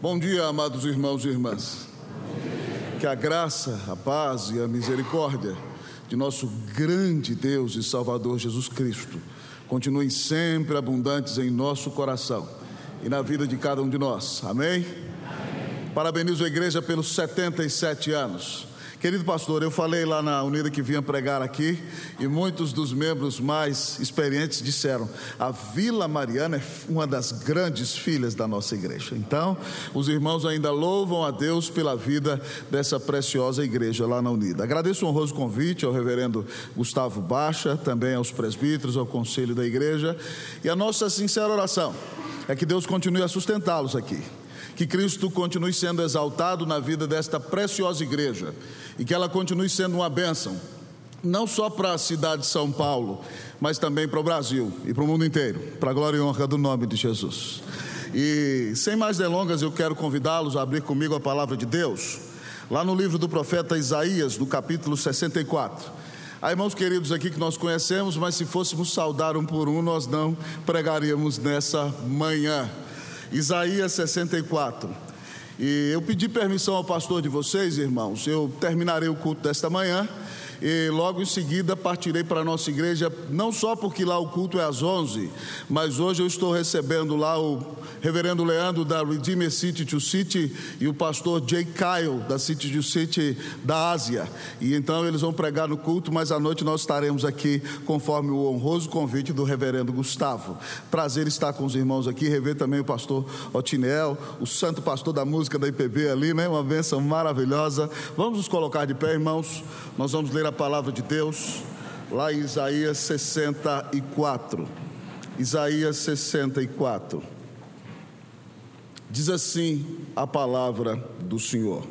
Bom dia, amados irmãos e irmãs. Que a graça, a paz e a misericórdia de nosso grande Deus e Salvador Jesus Cristo continuem sempre abundantes em nosso coração e na vida de cada um de nós. Amém? Amém. Parabenizo a igreja pelos 77 anos. Querido pastor, eu falei lá na Unida que vinha pregar aqui e muitos dos membros mais experientes disseram: a Vila Mariana é uma das grandes filhas da nossa igreja. Então, os irmãos ainda louvam a Deus pela vida dessa preciosa igreja lá na Unida. Agradeço o honroso convite ao reverendo Gustavo Baixa, também aos presbíteros, ao conselho da igreja e a nossa sincera oração é que Deus continue a sustentá-los aqui que Cristo continue sendo exaltado na vida desta preciosa igreja e que ela continue sendo uma bênção, não só para a cidade de São Paulo, mas também para o Brasil e para o mundo inteiro, para a glória e honra do nome de Jesus. E sem mais delongas, eu quero convidá-los a abrir comigo a palavra de Deus, lá no livro do profeta Isaías, no capítulo 64. Há irmãos queridos aqui que nós conhecemos, mas se fôssemos saudar um por um, nós não pregaríamos nessa manhã. Isaías 64. E eu pedi permissão ao pastor de vocês, irmãos. Eu terminarei o culto desta manhã e logo em seguida partirei para a nossa igreja, não só porque lá o culto é às 11, mas hoje eu estou recebendo lá o reverendo Leandro da Redeemer City to City e o pastor Jay Kyle da City to City da Ásia. E então eles vão pregar no culto, mas à noite nós estaremos aqui conforme o honroso convite do reverendo Gustavo. Prazer estar com os irmãos aqui, rever também o pastor Otinel, o santo pastor da música da IPB ali, né? Uma bênção maravilhosa. Vamos nos colocar de pé, irmãos. Nós vamos ler a palavra de Deus, lá em Isaías 64. Isaías 64. Diz assim a palavra do Senhor: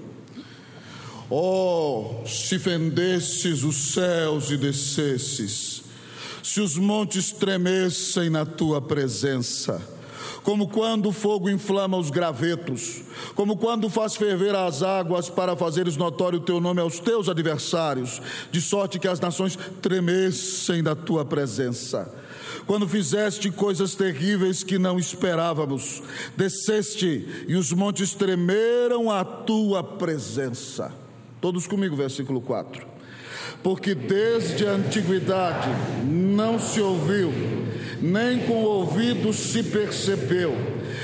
Oh, se fendesses os céus e descesses, se os montes tremessem na tua presença, como quando o fogo inflama os gravetos, como quando faz ferver as águas para fazeres notório o teu nome aos teus adversários, de sorte que as nações tremessem da tua presença. Quando fizeste coisas terríveis que não esperávamos, desceste e os montes tremeram à tua presença. Todos comigo, versículo 4 porque desde a antiguidade não se ouviu, nem com ouvidos se percebeu,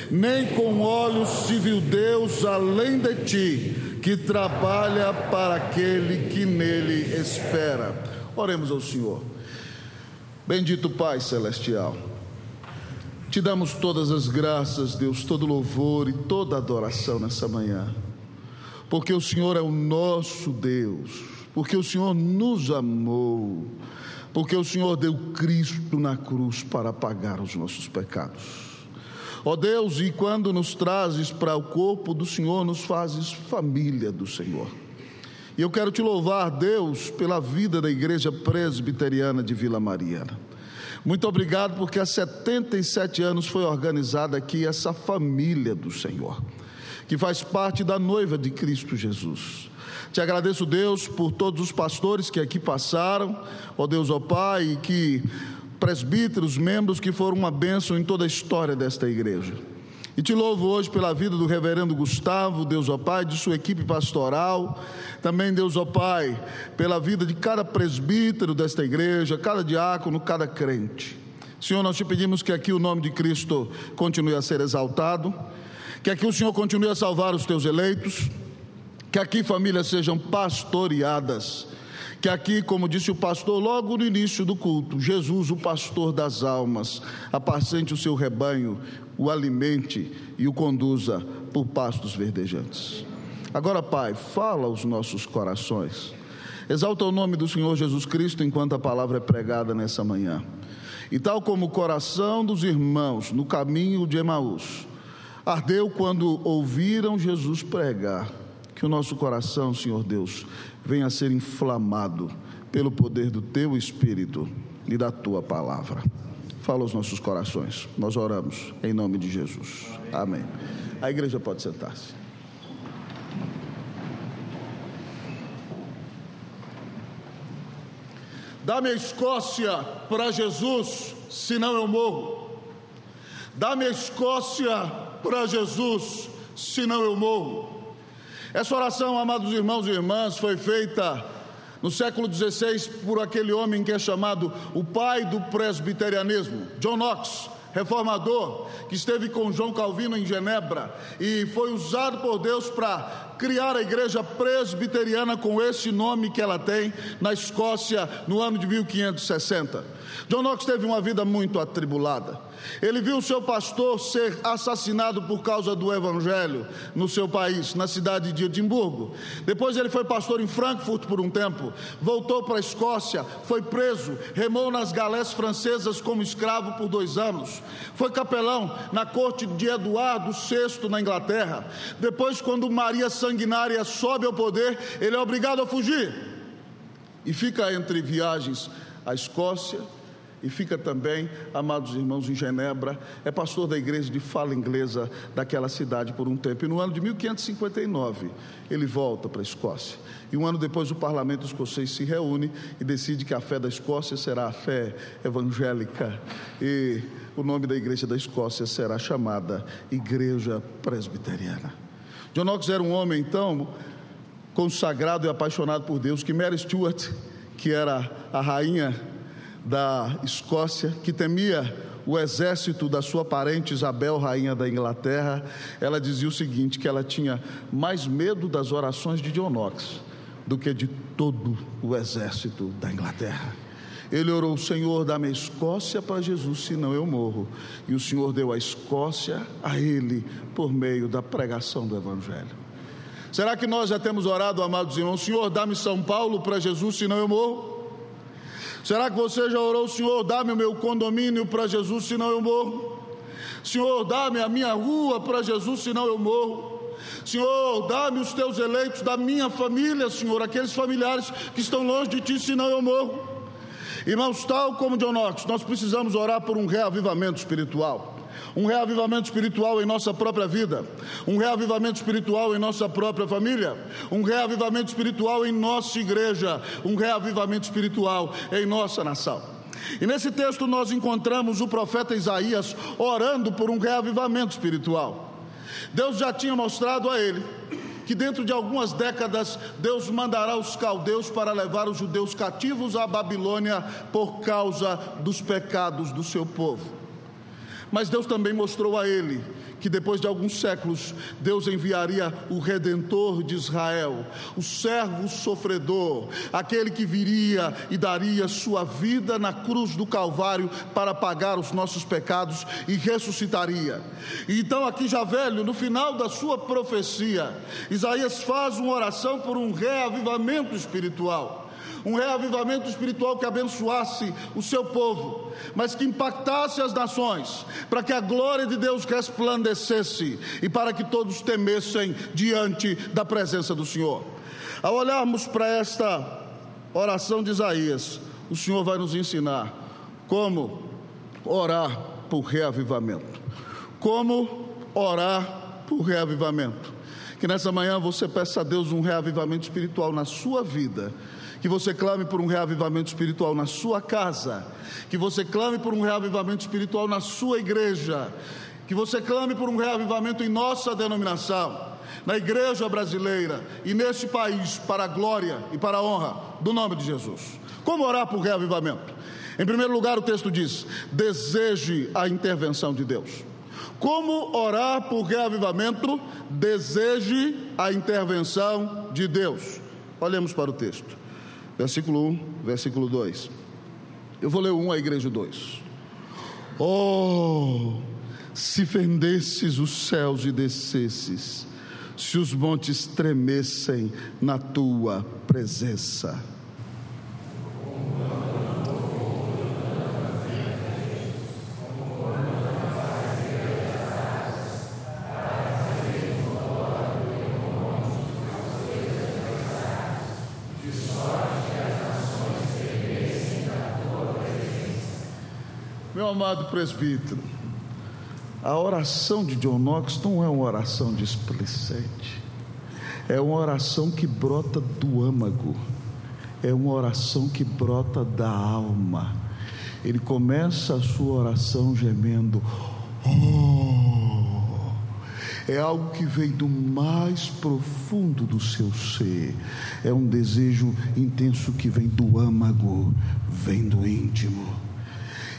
nem com olhos se viu Deus além de ti, que trabalha para aquele que nele espera. Oremos ao Senhor. Bendito Pai Celestial, te damos todas as graças, Deus, todo louvor e toda adoração nessa manhã, porque o Senhor é o nosso Deus porque o Senhor nos amou, porque o Senhor deu Cristo na cruz para pagar os nossos pecados. Ó oh Deus, e quando nos trazes para o corpo do Senhor, nos fazes família do Senhor. E eu quero te louvar, Deus, pela vida da Igreja Presbiteriana de Vila Mariana. Muito obrigado, porque há 77 anos foi organizada aqui essa família do Senhor, que faz parte da noiva de Cristo Jesus. Te agradeço, Deus, por todos os pastores que aqui passaram, ó Deus, ó Pai, que presbíteros, membros que foram uma bênção em toda a história desta igreja. E te louvo hoje pela vida do reverendo Gustavo, Deus ó Pai, de sua equipe pastoral. Também, Deus ó Pai, pela vida de cada presbítero desta igreja, cada diácono, cada crente. Senhor, nós te pedimos que aqui o nome de Cristo continue a ser exaltado, que aqui o Senhor continue a salvar os teus eleitos que aqui famílias sejam pastoreadas, que aqui, como disse o pastor logo no início do culto, Jesus, o pastor das almas, apacente o seu rebanho, o alimente e o conduza por pastos verdejantes. Agora, Pai, fala aos nossos corações. Exalta o nome do Senhor Jesus Cristo enquanto a palavra é pregada nessa manhã. E tal como o coração dos irmãos no caminho de Emaús ardeu quando ouviram Jesus pregar, que o nosso coração, Senhor Deus, venha a ser inflamado pelo poder do Teu Espírito e da Tua palavra. Fala aos nossos corações. Nós oramos em nome de Jesus. Amém. A igreja pode sentar-se. Dá-me a Escócia para Jesus, senão eu morro. Dá-me a Escócia para Jesus, senão eu morro. Essa oração, amados irmãos e irmãs, foi feita no século XVI por aquele homem que é chamado o pai do presbiterianismo, John Knox, reformador, que esteve com João Calvino em Genebra e foi usado por Deus para criar a igreja presbiteriana com esse nome que ela tem na Escócia no ano de 1560. John Knox teve uma vida muito atribulada. Ele viu seu pastor ser assassinado por causa do evangelho no seu país, na cidade de Edimburgo. Depois ele foi pastor em Frankfurt por um tempo, voltou para a Escócia, foi preso, remou nas galés francesas como escravo por dois anos, foi capelão na corte de Eduardo VI na Inglaterra. Depois, quando Maria Sanguinária sobe ao poder, ele é obrigado a fugir e fica entre viagens à Escócia e fica também, amados irmãos, em Genebra, é pastor da igreja de fala inglesa daquela cidade por um tempo. E no ano de 1559, ele volta para a Escócia. E um ano depois, o parlamento escocês se reúne e decide que a fé da Escócia será a fé evangélica. E o nome da igreja da Escócia será chamada Igreja Presbiteriana. John Knox era um homem, então, consagrado e apaixonado por Deus, que Mary Stuart, que era a rainha da Escócia, que temia o exército da sua parente Isabel, rainha da Inglaterra, ela dizia o seguinte: que ela tinha mais medo das orações de John do que de todo o exército da Inglaterra. Ele orou: Senhor, dá-me a Escócia para Jesus, senão eu morro. E o Senhor deu a Escócia a ele por meio da pregação do Evangelho. Será que nós já temos orado, amados irmãos? Senhor, dá-me São Paulo para Jesus, senão eu morro? Será que você já orou, Senhor, dá-me o meu condomínio para Jesus, senão eu morro? Senhor, dá-me a minha rua para Jesus, senão eu morro. Senhor, dá-me os teus eleitos da minha família, Senhor, aqueles familiares que estão longe de ti, senão eu morro. Irmãos, tal como John Knox, nós precisamos orar por um reavivamento espiritual um reavivamento espiritual em nossa própria vida, um reavivamento espiritual em nossa própria família, um reavivamento espiritual em nossa igreja, um reavivamento espiritual em nossa nação. E nesse texto nós encontramos o profeta Isaías orando por um reavivamento espiritual. Deus já tinha mostrado a ele que dentro de algumas décadas Deus mandará os caldeus para levar os judeus cativos à Babilônia por causa dos pecados do seu povo. Mas Deus também mostrou a ele que depois de alguns séculos Deus enviaria o redentor de Israel, o servo sofredor, aquele que viria e daria sua vida na cruz do Calvário para pagar os nossos pecados e ressuscitaria. E então, aqui já velho, no final da sua profecia, Isaías faz uma oração por um reavivamento espiritual um reavivamento espiritual que abençoasse o seu povo, mas que impactasse as nações, para que a glória de Deus resplandecesse e para que todos temessem diante da presença do Senhor. Ao olharmos para esta oração de Isaías, o Senhor vai nos ensinar como orar por reavivamento. Como orar por reavivamento. Que nessa manhã você peça a Deus um reavivamento espiritual na sua vida que você clame por um reavivamento espiritual na sua casa, que você clame por um reavivamento espiritual na sua igreja, que você clame por um reavivamento em nossa denominação, na igreja brasileira e nesse país, para a glória e para a honra do nome de Jesus. Como orar por reavivamento? Em primeiro lugar, o texto diz: deseje a intervenção de Deus. Como orar por reavivamento? Deseje a intervenção de Deus. Olhemos para o texto versículo 1, versículo 2. Eu vou ler o 1, a igreja 2. Oh, se fendesses os céus e descesses, se os montes tremessem na tua presença. Meu amado presbítero, a oração de John Knox não é uma oração displicente, é uma oração que brota do âmago, é uma oração que brota da alma. Ele começa a sua oração gemendo: Oh! é algo que vem do mais profundo do seu ser. É um desejo intenso que vem do âmago, vem do íntimo.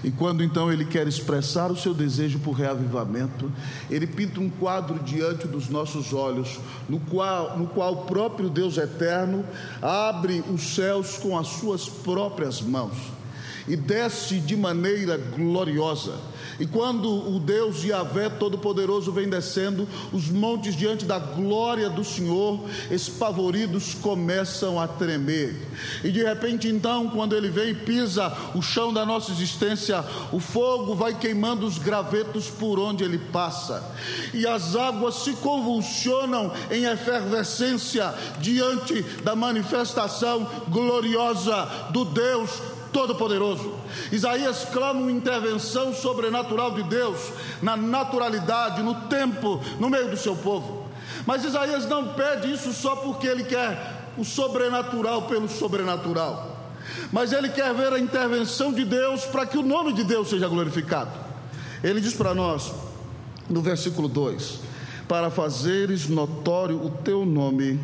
E quando então ele quer expressar o seu desejo por reavivamento, ele pinta um quadro diante dos nossos olhos, no qual, no qual o próprio Deus eterno abre os céus com as suas próprias mãos e desce de maneira gloriosa e quando o Deus Yahvé Todo-Poderoso vem descendo, os montes diante da glória do Senhor, espavoridos, começam a tremer. E de repente, então, quando ele vem e pisa o chão da nossa existência, o fogo vai queimando os gravetos por onde ele passa, e as águas se convulsionam em efervescência diante da manifestação gloriosa do Deus Todo-Poderoso. Isaías clama uma intervenção sobrenatural de Deus na naturalidade, no tempo, no meio do seu povo. Mas Isaías não pede isso só porque ele quer o sobrenatural pelo sobrenatural. Mas ele quer ver a intervenção de Deus para que o nome de Deus seja glorificado. Ele diz para nós, no versículo 2: Para fazeres notório o teu nome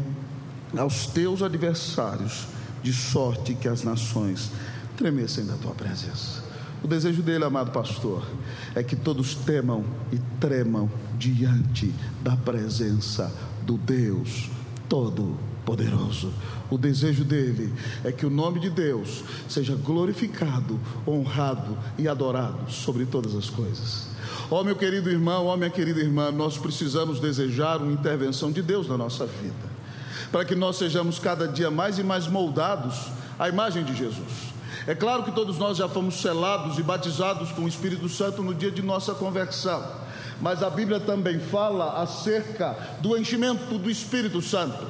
aos teus adversários, de sorte que as nações tremessem da tua presença. O desejo dele, amado pastor, é que todos temam e tremam diante da presença do Deus Todo-Poderoso. O desejo dele é que o nome de Deus seja glorificado, honrado e adorado sobre todas as coisas. Ó oh, meu querido irmão, ó oh, minha querida irmã, nós precisamos desejar uma intervenção de Deus na nossa vida, para que nós sejamos cada dia mais e mais moldados à imagem de Jesus. É claro que todos nós já fomos selados e batizados com o Espírito Santo no dia de nossa conversão, mas a Bíblia também fala acerca do enchimento do Espírito Santo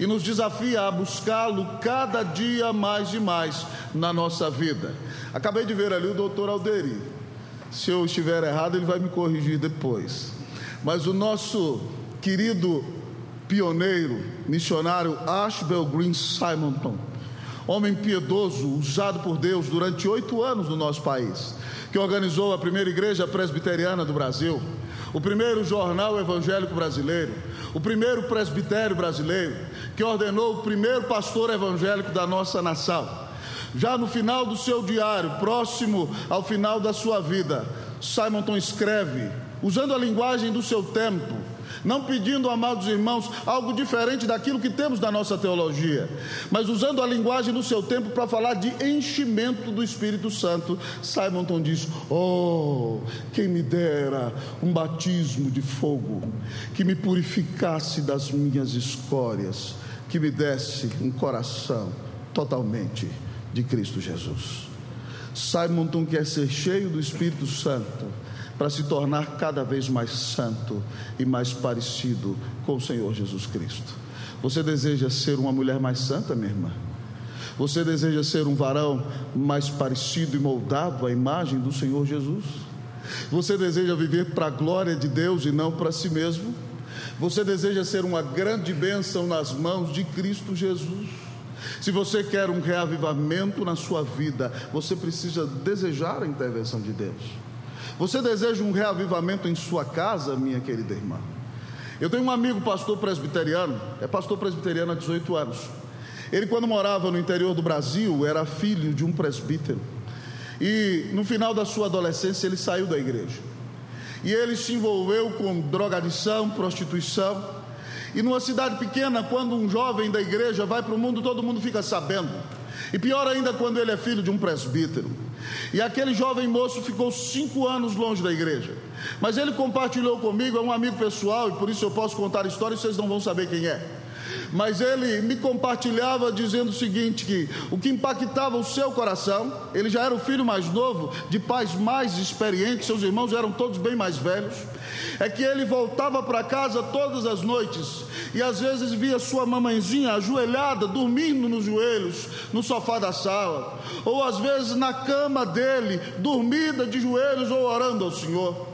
e nos desafia a buscá-lo cada dia mais e mais na nossa vida. Acabei de ver ali o doutor Alderi. Se eu estiver errado, ele vai me corrigir depois. Mas o nosso querido pioneiro, missionário Ashbel Green Simonton, homem piedoso, usado por Deus durante oito anos no nosso país, que organizou a primeira igreja presbiteriana do Brasil, o primeiro jornal evangélico brasileiro, o primeiro presbitério brasileiro, que ordenou o primeiro pastor evangélico da nossa nação. Já no final do seu diário, próximo ao final da sua vida, Simonton escreve, usando a linguagem do seu tempo, não pedindo, amados irmãos, algo diferente daquilo que temos na nossa teologia, mas usando a linguagem do seu tempo para falar de enchimento do Espírito Santo. Simonton diz: Oh, quem me dera um batismo de fogo que me purificasse das minhas escórias, que me desse um coração totalmente de Cristo Jesus. Simonton quer ser cheio do Espírito Santo para se tornar cada vez mais santo e mais parecido com o Senhor Jesus Cristo. Você deseja ser uma mulher mais santa, minha irmã? Você deseja ser um varão mais parecido e moldado à imagem do Senhor Jesus? Você deseja viver para a glória de Deus e não para si mesmo? Você deseja ser uma grande bênção nas mãos de Cristo Jesus? Se você quer um reavivamento na sua vida, você precisa desejar a intervenção de Deus. Você deseja um reavivamento em sua casa, minha querida irmã? Eu tenho um amigo pastor presbiteriano, é pastor presbiteriano há 18 anos. Ele, quando morava no interior do Brasil, era filho de um presbítero. E no final da sua adolescência, ele saiu da igreja. E ele se envolveu com drogadição, prostituição. E numa cidade pequena, quando um jovem da igreja vai para o mundo, todo mundo fica sabendo. E pior ainda quando ele é filho de um presbítero. E aquele jovem moço ficou cinco anos longe da igreja. Mas ele compartilhou comigo, é um amigo pessoal, e por isso eu posso contar a história e vocês não vão saber quem é. Mas ele me compartilhava dizendo o seguinte: que o que impactava o seu coração, ele já era o filho mais novo, de pais mais experientes, seus irmãos eram todos bem mais velhos, é que ele voltava para casa todas as noites e às vezes via sua mamãezinha ajoelhada, dormindo nos joelhos, no sofá da sala, ou às vezes na cama dele, dormida de joelhos ou orando ao Senhor.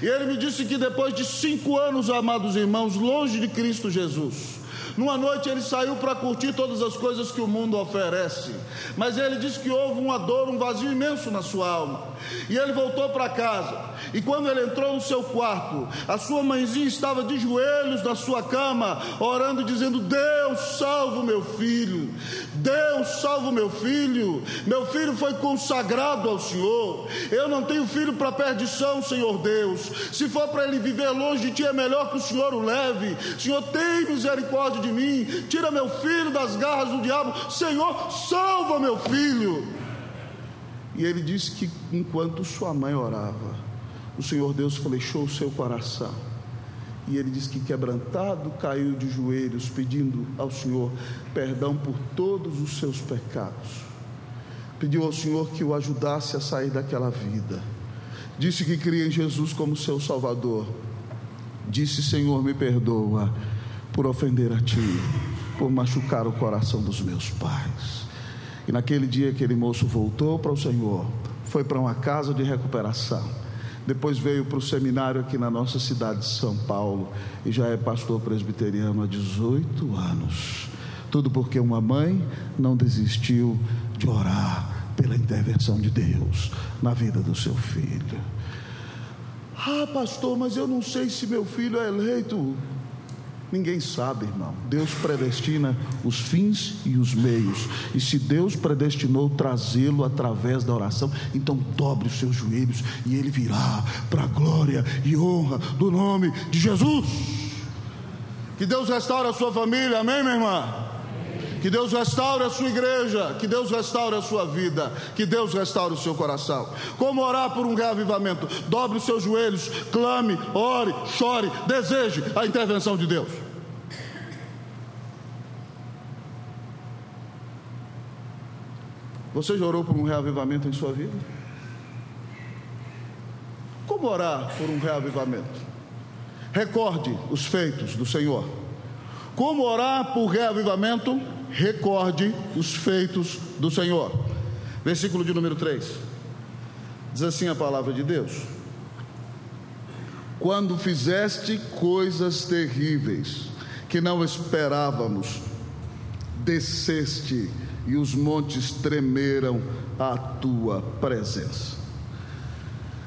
E ele me disse que depois de cinco anos, amados irmãos, longe de Cristo Jesus, Numa noite ele saiu para curtir todas as coisas que o mundo oferece, mas ele disse que houve uma dor, um vazio imenso na sua alma. E ele voltou para casa. E quando ele entrou no seu quarto, a sua mãezinha estava de joelhos na sua cama, orando, dizendo: Deus, salva o meu filho. Deus, salva o meu filho. Meu filho foi consagrado ao Senhor. Eu não tenho filho para perdição, Senhor Deus. Se for para ele viver longe de ti, é melhor que o Senhor o leve. Senhor, tem misericórdia de mim. Tira meu filho das garras do diabo. Senhor, salva meu filho. E ele disse que enquanto sua mãe orava, o Senhor Deus flechou o seu coração. E ele disse que quebrantado caiu de joelhos, pedindo ao Senhor perdão por todos os seus pecados. Pediu ao Senhor que o ajudasse a sair daquela vida. Disse que cria em Jesus como seu Salvador. Disse: Senhor, me perdoa por ofender a Ti, por machucar o coração dos meus pais. E naquele dia aquele moço voltou para o Senhor, foi para uma casa de recuperação. Depois veio para o seminário aqui na nossa cidade de São Paulo e já é pastor presbiteriano há 18 anos. Tudo porque uma mãe não desistiu de orar pela intervenção de Deus na vida do seu filho. Ah, pastor, mas eu não sei se meu filho é eleito. Ninguém sabe, irmão. Deus predestina os fins e os meios. E se Deus predestinou trazê-lo através da oração, então dobre os seus joelhos e ele virá para a glória e honra do nome de Jesus. Que Deus restaure a sua família, amém, minha irmã? Que Deus restaure a sua igreja, que Deus restaure a sua vida, que Deus restaure o seu coração. Como orar por um reavivamento? Dobre os seus joelhos, clame, ore, chore, deseje a intervenção de Deus. Você já orou por um reavivamento em sua vida? Como orar por um reavivamento? Recorde os feitos do Senhor. Como orar por reavivamento? Recorde os feitos do Senhor. Versículo de número 3. Diz assim a palavra de Deus: Quando fizeste coisas terríveis que não esperávamos, desceste e os montes tremeram à tua presença.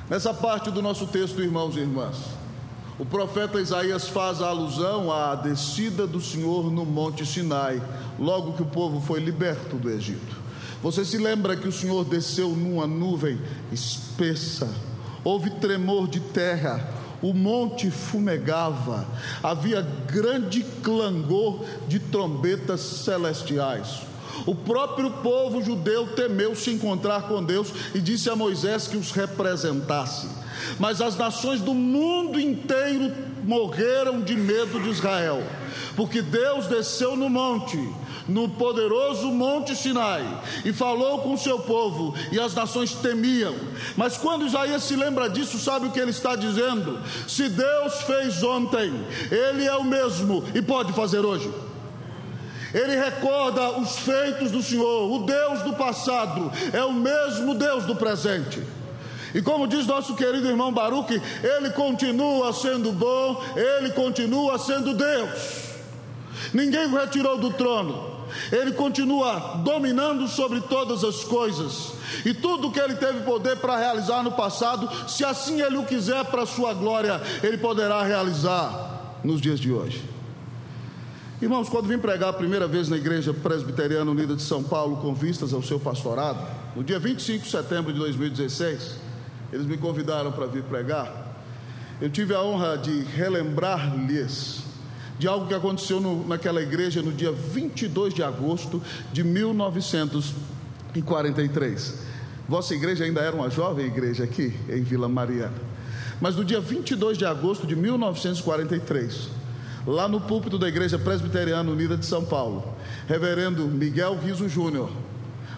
Nessa parte do nosso texto, irmãos e irmãs, o profeta Isaías faz alusão à descida do Senhor no Monte Sinai, logo que o povo foi liberto do Egito. Você se lembra que o Senhor desceu numa nuvem espessa, houve tremor de terra, o monte fumegava, havia grande clangor de trombetas celestiais. O próprio povo judeu temeu se encontrar com Deus e disse a Moisés que os representasse. Mas as nações do mundo inteiro morreram de medo de Israel, porque Deus desceu no monte, no poderoso monte Sinai, e falou com o seu povo, e as nações temiam. Mas quando Isaías se lembra disso, sabe o que ele está dizendo? Se Deus fez ontem, Ele é o mesmo e pode fazer hoje. Ele recorda os feitos do Senhor, o Deus do passado é o mesmo Deus do presente. E como diz nosso querido irmão Baruque, ele continua sendo bom, ele continua sendo Deus. Ninguém o retirou do trono. Ele continua dominando sobre todas as coisas. E tudo que ele teve poder para realizar no passado, se assim ele o quiser para sua glória, ele poderá realizar nos dias de hoje. Irmãos, quando vim pregar a primeira vez na Igreja Presbiteriana Unida de São Paulo, com vistas ao seu pastorado, no dia 25 de setembro de 2016, eles me convidaram para vir pregar. Eu tive a honra de relembrar-lhes de algo que aconteceu no, naquela igreja no dia 22 de agosto de 1943. Vossa igreja ainda era uma jovem igreja aqui em Vila Mariana. Mas no dia 22 de agosto de 1943, lá no púlpito da Igreja Presbiteriana Unida de São Paulo, reverendo Miguel Riso Júnior,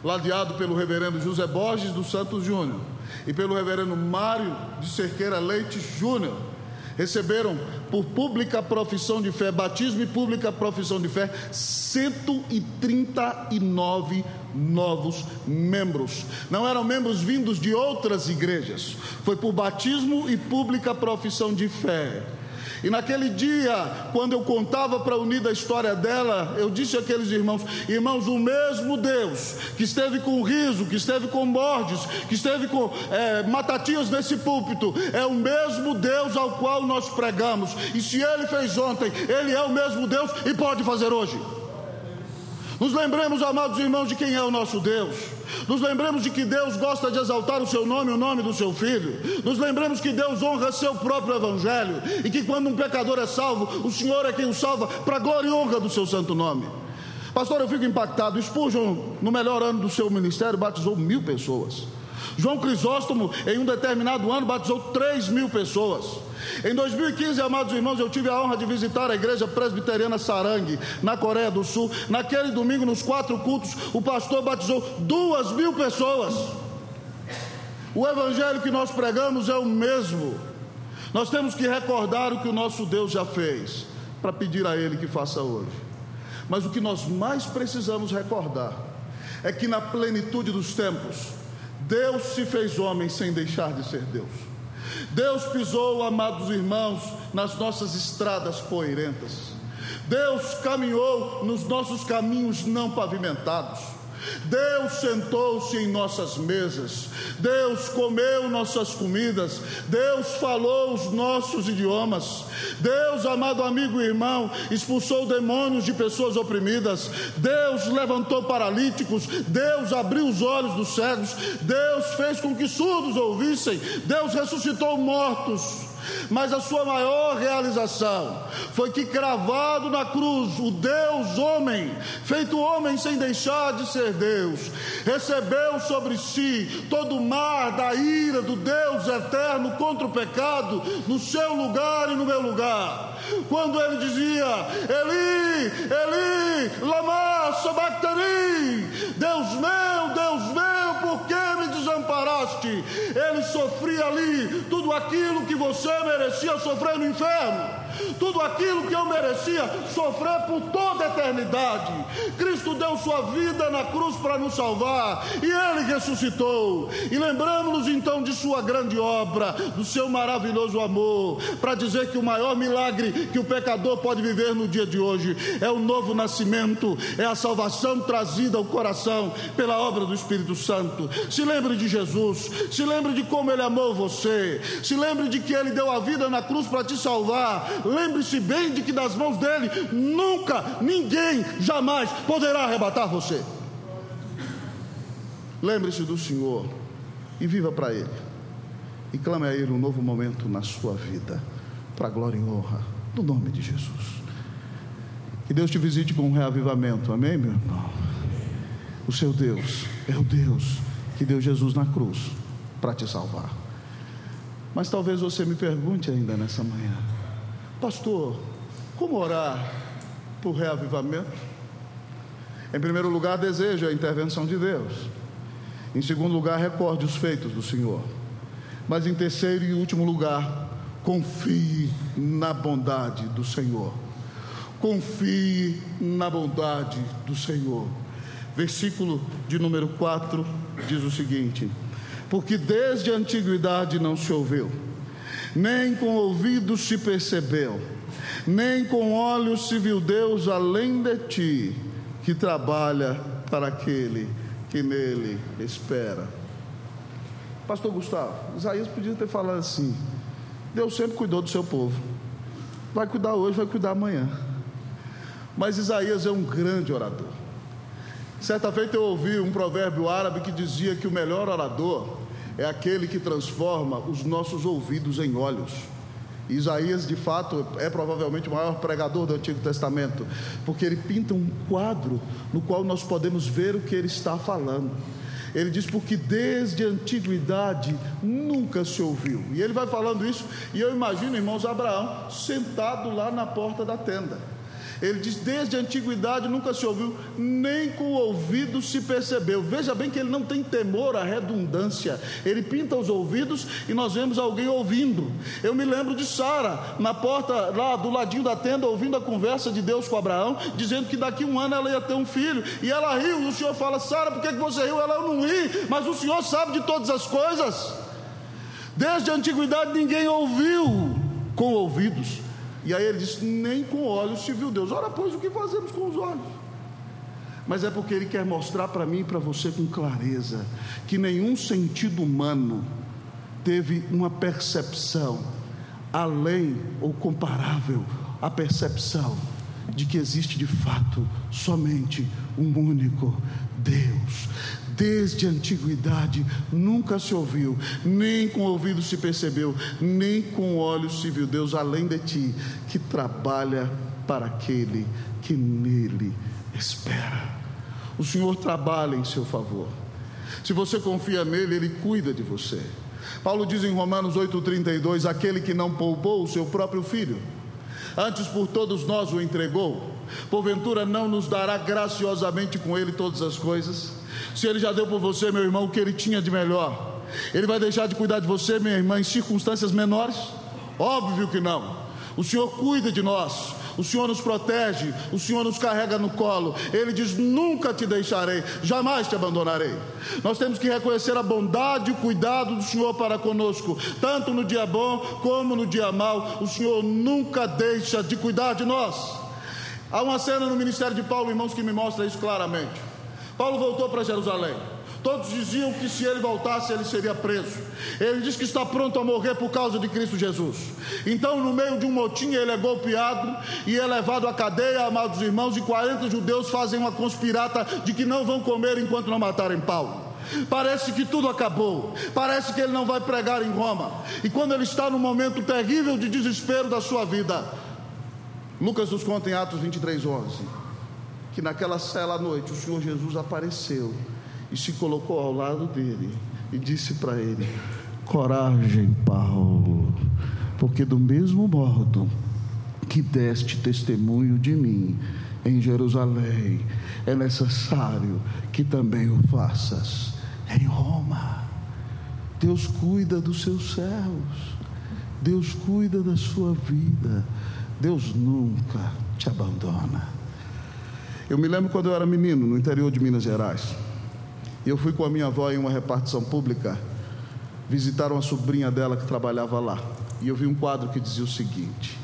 ladeado pelo reverendo José Borges dos Santos Júnior, e pelo reverendo Mário de Cerqueira Leite Júnior, receberam por pública profissão de fé, batismo e pública profissão de fé, 139 novos membros. Não eram membros vindos de outras igrejas, foi por batismo e pública profissão de fé. E naquele dia, quando eu contava para unir a história dela, eu disse àqueles irmãos: irmãos, o mesmo Deus que esteve com riso, que esteve com Borges, que esteve com é, Matatias nesse púlpito, é o mesmo Deus ao qual nós pregamos. E se ele fez ontem, ele é o mesmo Deus e pode fazer hoje. Nos lembremos, amados irmãos, de quem é o nosso Deus. Nos lembremos de que Deus gosta de exaltar o seu nome e o nome do seu filho. Nos lembremos que Deus honra seu próprio evangelho e que quando um pecador é salvo, o Senhor é quem o salva para a glória e honra do seu santo nome. Pastor, eu fico impactado. Spurgeon, no melhor ano do seu ministério, batizou mil pessoas. João Crisóstomo, em um determinado ano, batizou 3 mil pessoas. Em 2015, amados irmãos, eu tive a honra de visitar a igreja presbiteriana Sarangue, na Coreia do Sul. Naquele domingo, nos quatro cultos, o pastor batizou duas mil pessoas. O evangelho que nós pregamos é o mesmo. Nós temos que recordar o que o nosso Deus já fez, para pedir a Ele que faça hoje. Mas o que nós mais precisamos recordar é que na plenitude dos tempos, Deus se fez homem sem deixar de ser Deus. Deus pisou, amados irmãos, nas nossas estradas poeirentas. Deus caminhou nos nossos caminhos não pavimentados. Deus sentou-se em nossas mesas, Deus comeu nossas comidas, Deus falou os nossos idiomas, Deus, amado amigo e irmão, expulsou demônios de pessoas oprimidas, Deus levantou paralíticos, Deus abriu os olhos dos cegos, Deus fez com que surdos ouvissem, Deus ressuscitou mortos. Mas a sua maior realização foi que, cravado na cruz, o Deus homem, feito homem sem deixar de ser Deus, recebeu sobre si todo o mar da ira do Deus eterno contra o pecado, no seu lugar e no meu lugar. Quando ele dizia: Eli, Eli, lama sabachthani, Deus meu, Deus meu, por que me desamparaste? Ele sofria ali tudo aquilo que você merecia sofrer no inferno tudo aquilo que eu merecia sofrer por toda a eternidade. Cristo deu sua vida na cruz para nos salvar e ele ressuscitou. E lembramos-nos então de sua grande obra, do seu maravilhoso amor, para dizer que o maior milagre que o pecador pode viver no dia de hoje é o novo nascimento, é a salvação trazida ao coração pela obra do Espírito Santo. Se lembre de Jesus, se lembre de como ele amou você, se lembre de que ele deu a vida na cruz para te salvar, Lembre-se bem de que das mãos dele nunca, ninguém, jamais poderá arrebatar você. Lembre-se do Senhor e viva para Ele. E clame a Ele um novo momento na sua vida, para glória e honra, no nome de Jesus. Que Deus te visite com um reavivamento, amém, meu irmão? O seu Deus é o Deus que deu Jesus na cruz para te salvar. Mas talvez você me pergunte ainda nessa manhã: Pastor, como orar por reavivamento? Em primeiro lugar, deseja a intervenção de Deus. Em segundo lugar, recorde os feitos do Senhor. Mas em terceiro e último lugar, confie na bondade do Senhor. Confie na bondade do Senhor. Versículo de número 4 diz o seguinte: Porque desde a antiguidade não se ouviu nem com ouvidos se percebeu, nem com olhos se viu Deus além de ti, que trabalha para aquele que nele espera. Pastor Gustavo, Isaías podia ter falado assim: Deus sempre cuidou do seu povo, vai cuidar hoje, vai cuidar amanhã. Mas Isaías é um grande orador. Certa feita eu ouvi um provérbio árabe que dizia que o melhor orador é aquele que transforma os nossos ouvidos em olhos. Isaías, de fato, é provavelmente o maior pregador do Antigo Testamento, porque ele pinta um quadro no qual nós podemos ver o que ele está falando. Ele diz: porque desde a antiguidade nunca se ouviu. E ele vai falando isso, e eu imagino, irmãos, Abraão sentado lá na porta da tenda. Ele diz: desde a antiguidade nunca se ouviu, nem com o ouvido se percebeu. Veja bem que ele não tem temor à redundância. Ele pinta os ouvidos e nós vemos alguém ouvindo. Eu me lembro de Sara, na porta lá do ladinho da tenda, ouvindo a conversa de Deus com Abraão, dizendo que daqui um ano ela ia ter um filho. E ela riu, e o Senhor fala: Sara, por que você riu? Ela, eu não ri, mas o Senhor sabe de todas as coisas. Desde a antiguidade ninguém ouviu com ouvidos E aí ele diz: Nem com olhos se viu Deus. Ora, pois, o que fazemos com os olhos? Mas é porque ele quer mostrar para mim e para você com clareza que nenhum sentido humano teve uma percepção além ou comparável à percepção de que existe de fato somente um único Deus. Desde a antiguidade nunca se ouviu, nem com ouvido se percebeu, nem com olhos se viu Deus além de ti, que trabalha para aquele que nele espera. O Senhor trabalha em seu favor. Se você confia nele, ele cuida de você. Paulo diz em Romanos 8,32: aquele que não poupou o seu próprio filho, antes por todos nós o entregou, porventura não nos dará graciosamente com ele todas as coisas? Se ele já deu por você, meu irmão, o que ele tinha de melhor, ele vai deixar de cuidar de você, minha irmã, em circunstâncias menores? Óbvio que não. O Senhor cuida de nós, o Senhor nos protege, o Senhor nos carrega no colo. Ele diz: Nunca te deixarei, jamais te abandonarei. Nós temos que reconhecer a bondade e o cuidado do Senhor para conosco, tanto no dia bom como no dia mau. O Senhor nunca deixa de cuidar de nós. Há uma cena no ministério de Paulo, irmãos, que me mostra isso claramente. Paulo voltou para Jerusalém. Todos diziam que se ele voltasse, ele seria preso. Ele diz que está pronto a morrer por causa de Cristo Jesus. Então, no meio de um motim, ele é golpeado e é levado à cadeia, amados irmãos, e 40 judeus fazem uma conspirata de que não vão comer enquanto não matarem Paulo. Parece que tudo acabou. Parece que ele não vai pregar em Roma. E quando ele está no momento terrível de desespero da sua vida, Lucas nos conta em Atos 23, 11, que naquela cela à noite o Senhor Jesus apareceu e se colocou ao lado dele e disse para ele: Coragem, Paulo, porque do mesmo modo que deste testemunho de mim em Jerusalém, é necessário que também o faças em Roma. Deus cuida dos seus servos, Deus cuida da sua vida. Deus nunca te abandona. Eu me lembro quando eu era menino, no interior de Minas Gerais. Eu fui com a minha avó em uma repartição pública visitar uma sobrinha dela que trabalhava lá. E eu vi um quadro que dizia o seguinte: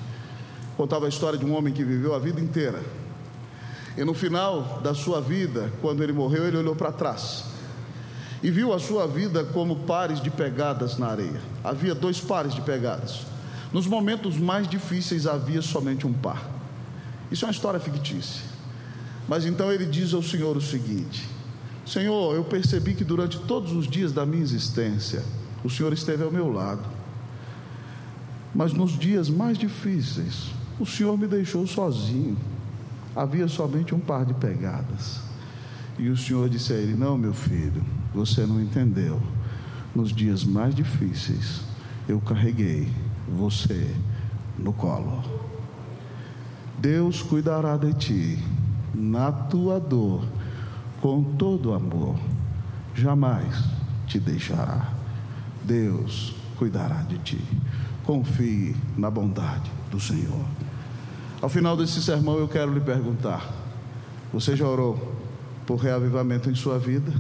contava a história de um homem que viveu a vida inteira. E no final da sua vida, quando ele morreu, ele olhou para trás e viu a sua vida como pares de pegadas na areia. Havia dois pares de pegadas. Nos momentos mais difíceis havia somente um par. Isso é uma história fictícia. Mas então ele diz ao Senhor o seguinte: Senhor, eu percebi que durante todos os dias da minha existência, o Senhor esteve ao meu lado. Mas nos dias mais difíceis, o Senhor me deixou sozinho. Havia somente um par de pegadas. E o Senhor disse a ele: Não, meu filho, você não entendeu. Nos dias mais difíceis, eu carreguei você no colo. Deus cuidará de ti na tua dor, com todo amor, jamais te deixará. Deus cuidará de ti. Confie na bondade do Senhor. Ao final desse sermão, eu quero lhe perguntar: você já orou por reavivamento em sua vida?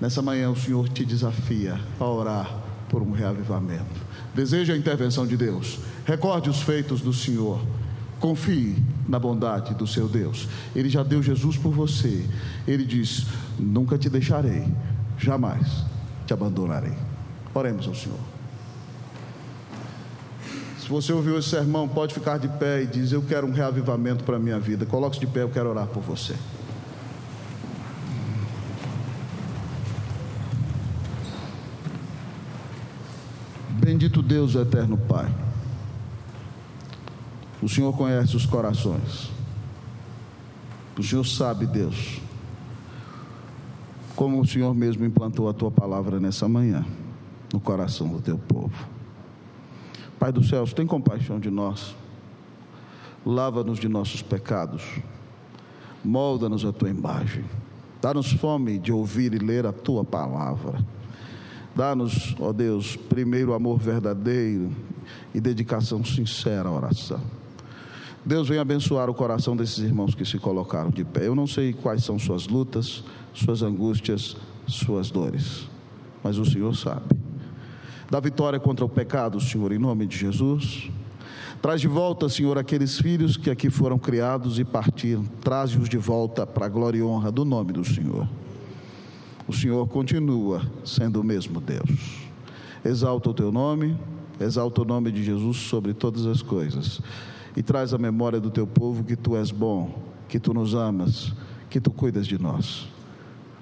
Nessa manhã, o Senhor te desafia a orar por um reavivamento. Deseja a intervenção de Deus. Recorde os feitos do Senhor. Confie na bondade do seu Deus. Ele já deu Jesus por você. Ele diz: Nunca te deixarei, jamais te abandonarei. Oremos ao Senhor. Se você ouviu esse sermão, pode ficar de pé e dizer: Eu quero um reavivamento para a minha vida. Coloque-se de pé, eu quero orar por você. Bendito Deus, eterno Pai. O Senhor conhece os corações. O Senhor sabe, Deus, como o Senhor mesmo implantou a tua palavra nessa manhã, no coração do teu povo. Pai dos céus, tem compaixão de nós. Lava-nos de nossos pecados. Molda-nos a tua imagem. Dá-nos fome de ouvir e ler a tua palavra Dá-nos, ó Deus, primeiro amor verdadeiro e dedicação sincera à oração. Deus vem abençoar o coração desses irmãos que se colocaram de pé. Eu não sei quais são suas lutas, suas angústias, suas dores, mas o Senhor sabe. Dá vitória contra o pecado, Senhor, em nome de Jesus. Traz de volta, Senhor, aqueles filhos que aqui foram criados e partiram. Traze-os de volta para a glória e honra do nome do Senhor. O Senhor continua sendo o mesmo Deus. Exalta o teu nome, exalta o nome de Jesus sobre todas as coisas. E traz a memória do teu povo que tu és bom, que tu nos amas, que tu cuidas de nós.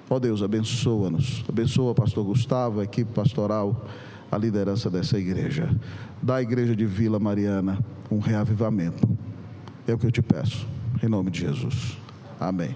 Ó Deus, abençoa-nos. Abençoa o pastor Gustavo, a equipe pastoral, a liderança dessa igreja. Da igreja de Vila Mariana um reavivamento. É o que eu te peço, em nome de Jesus. Amém.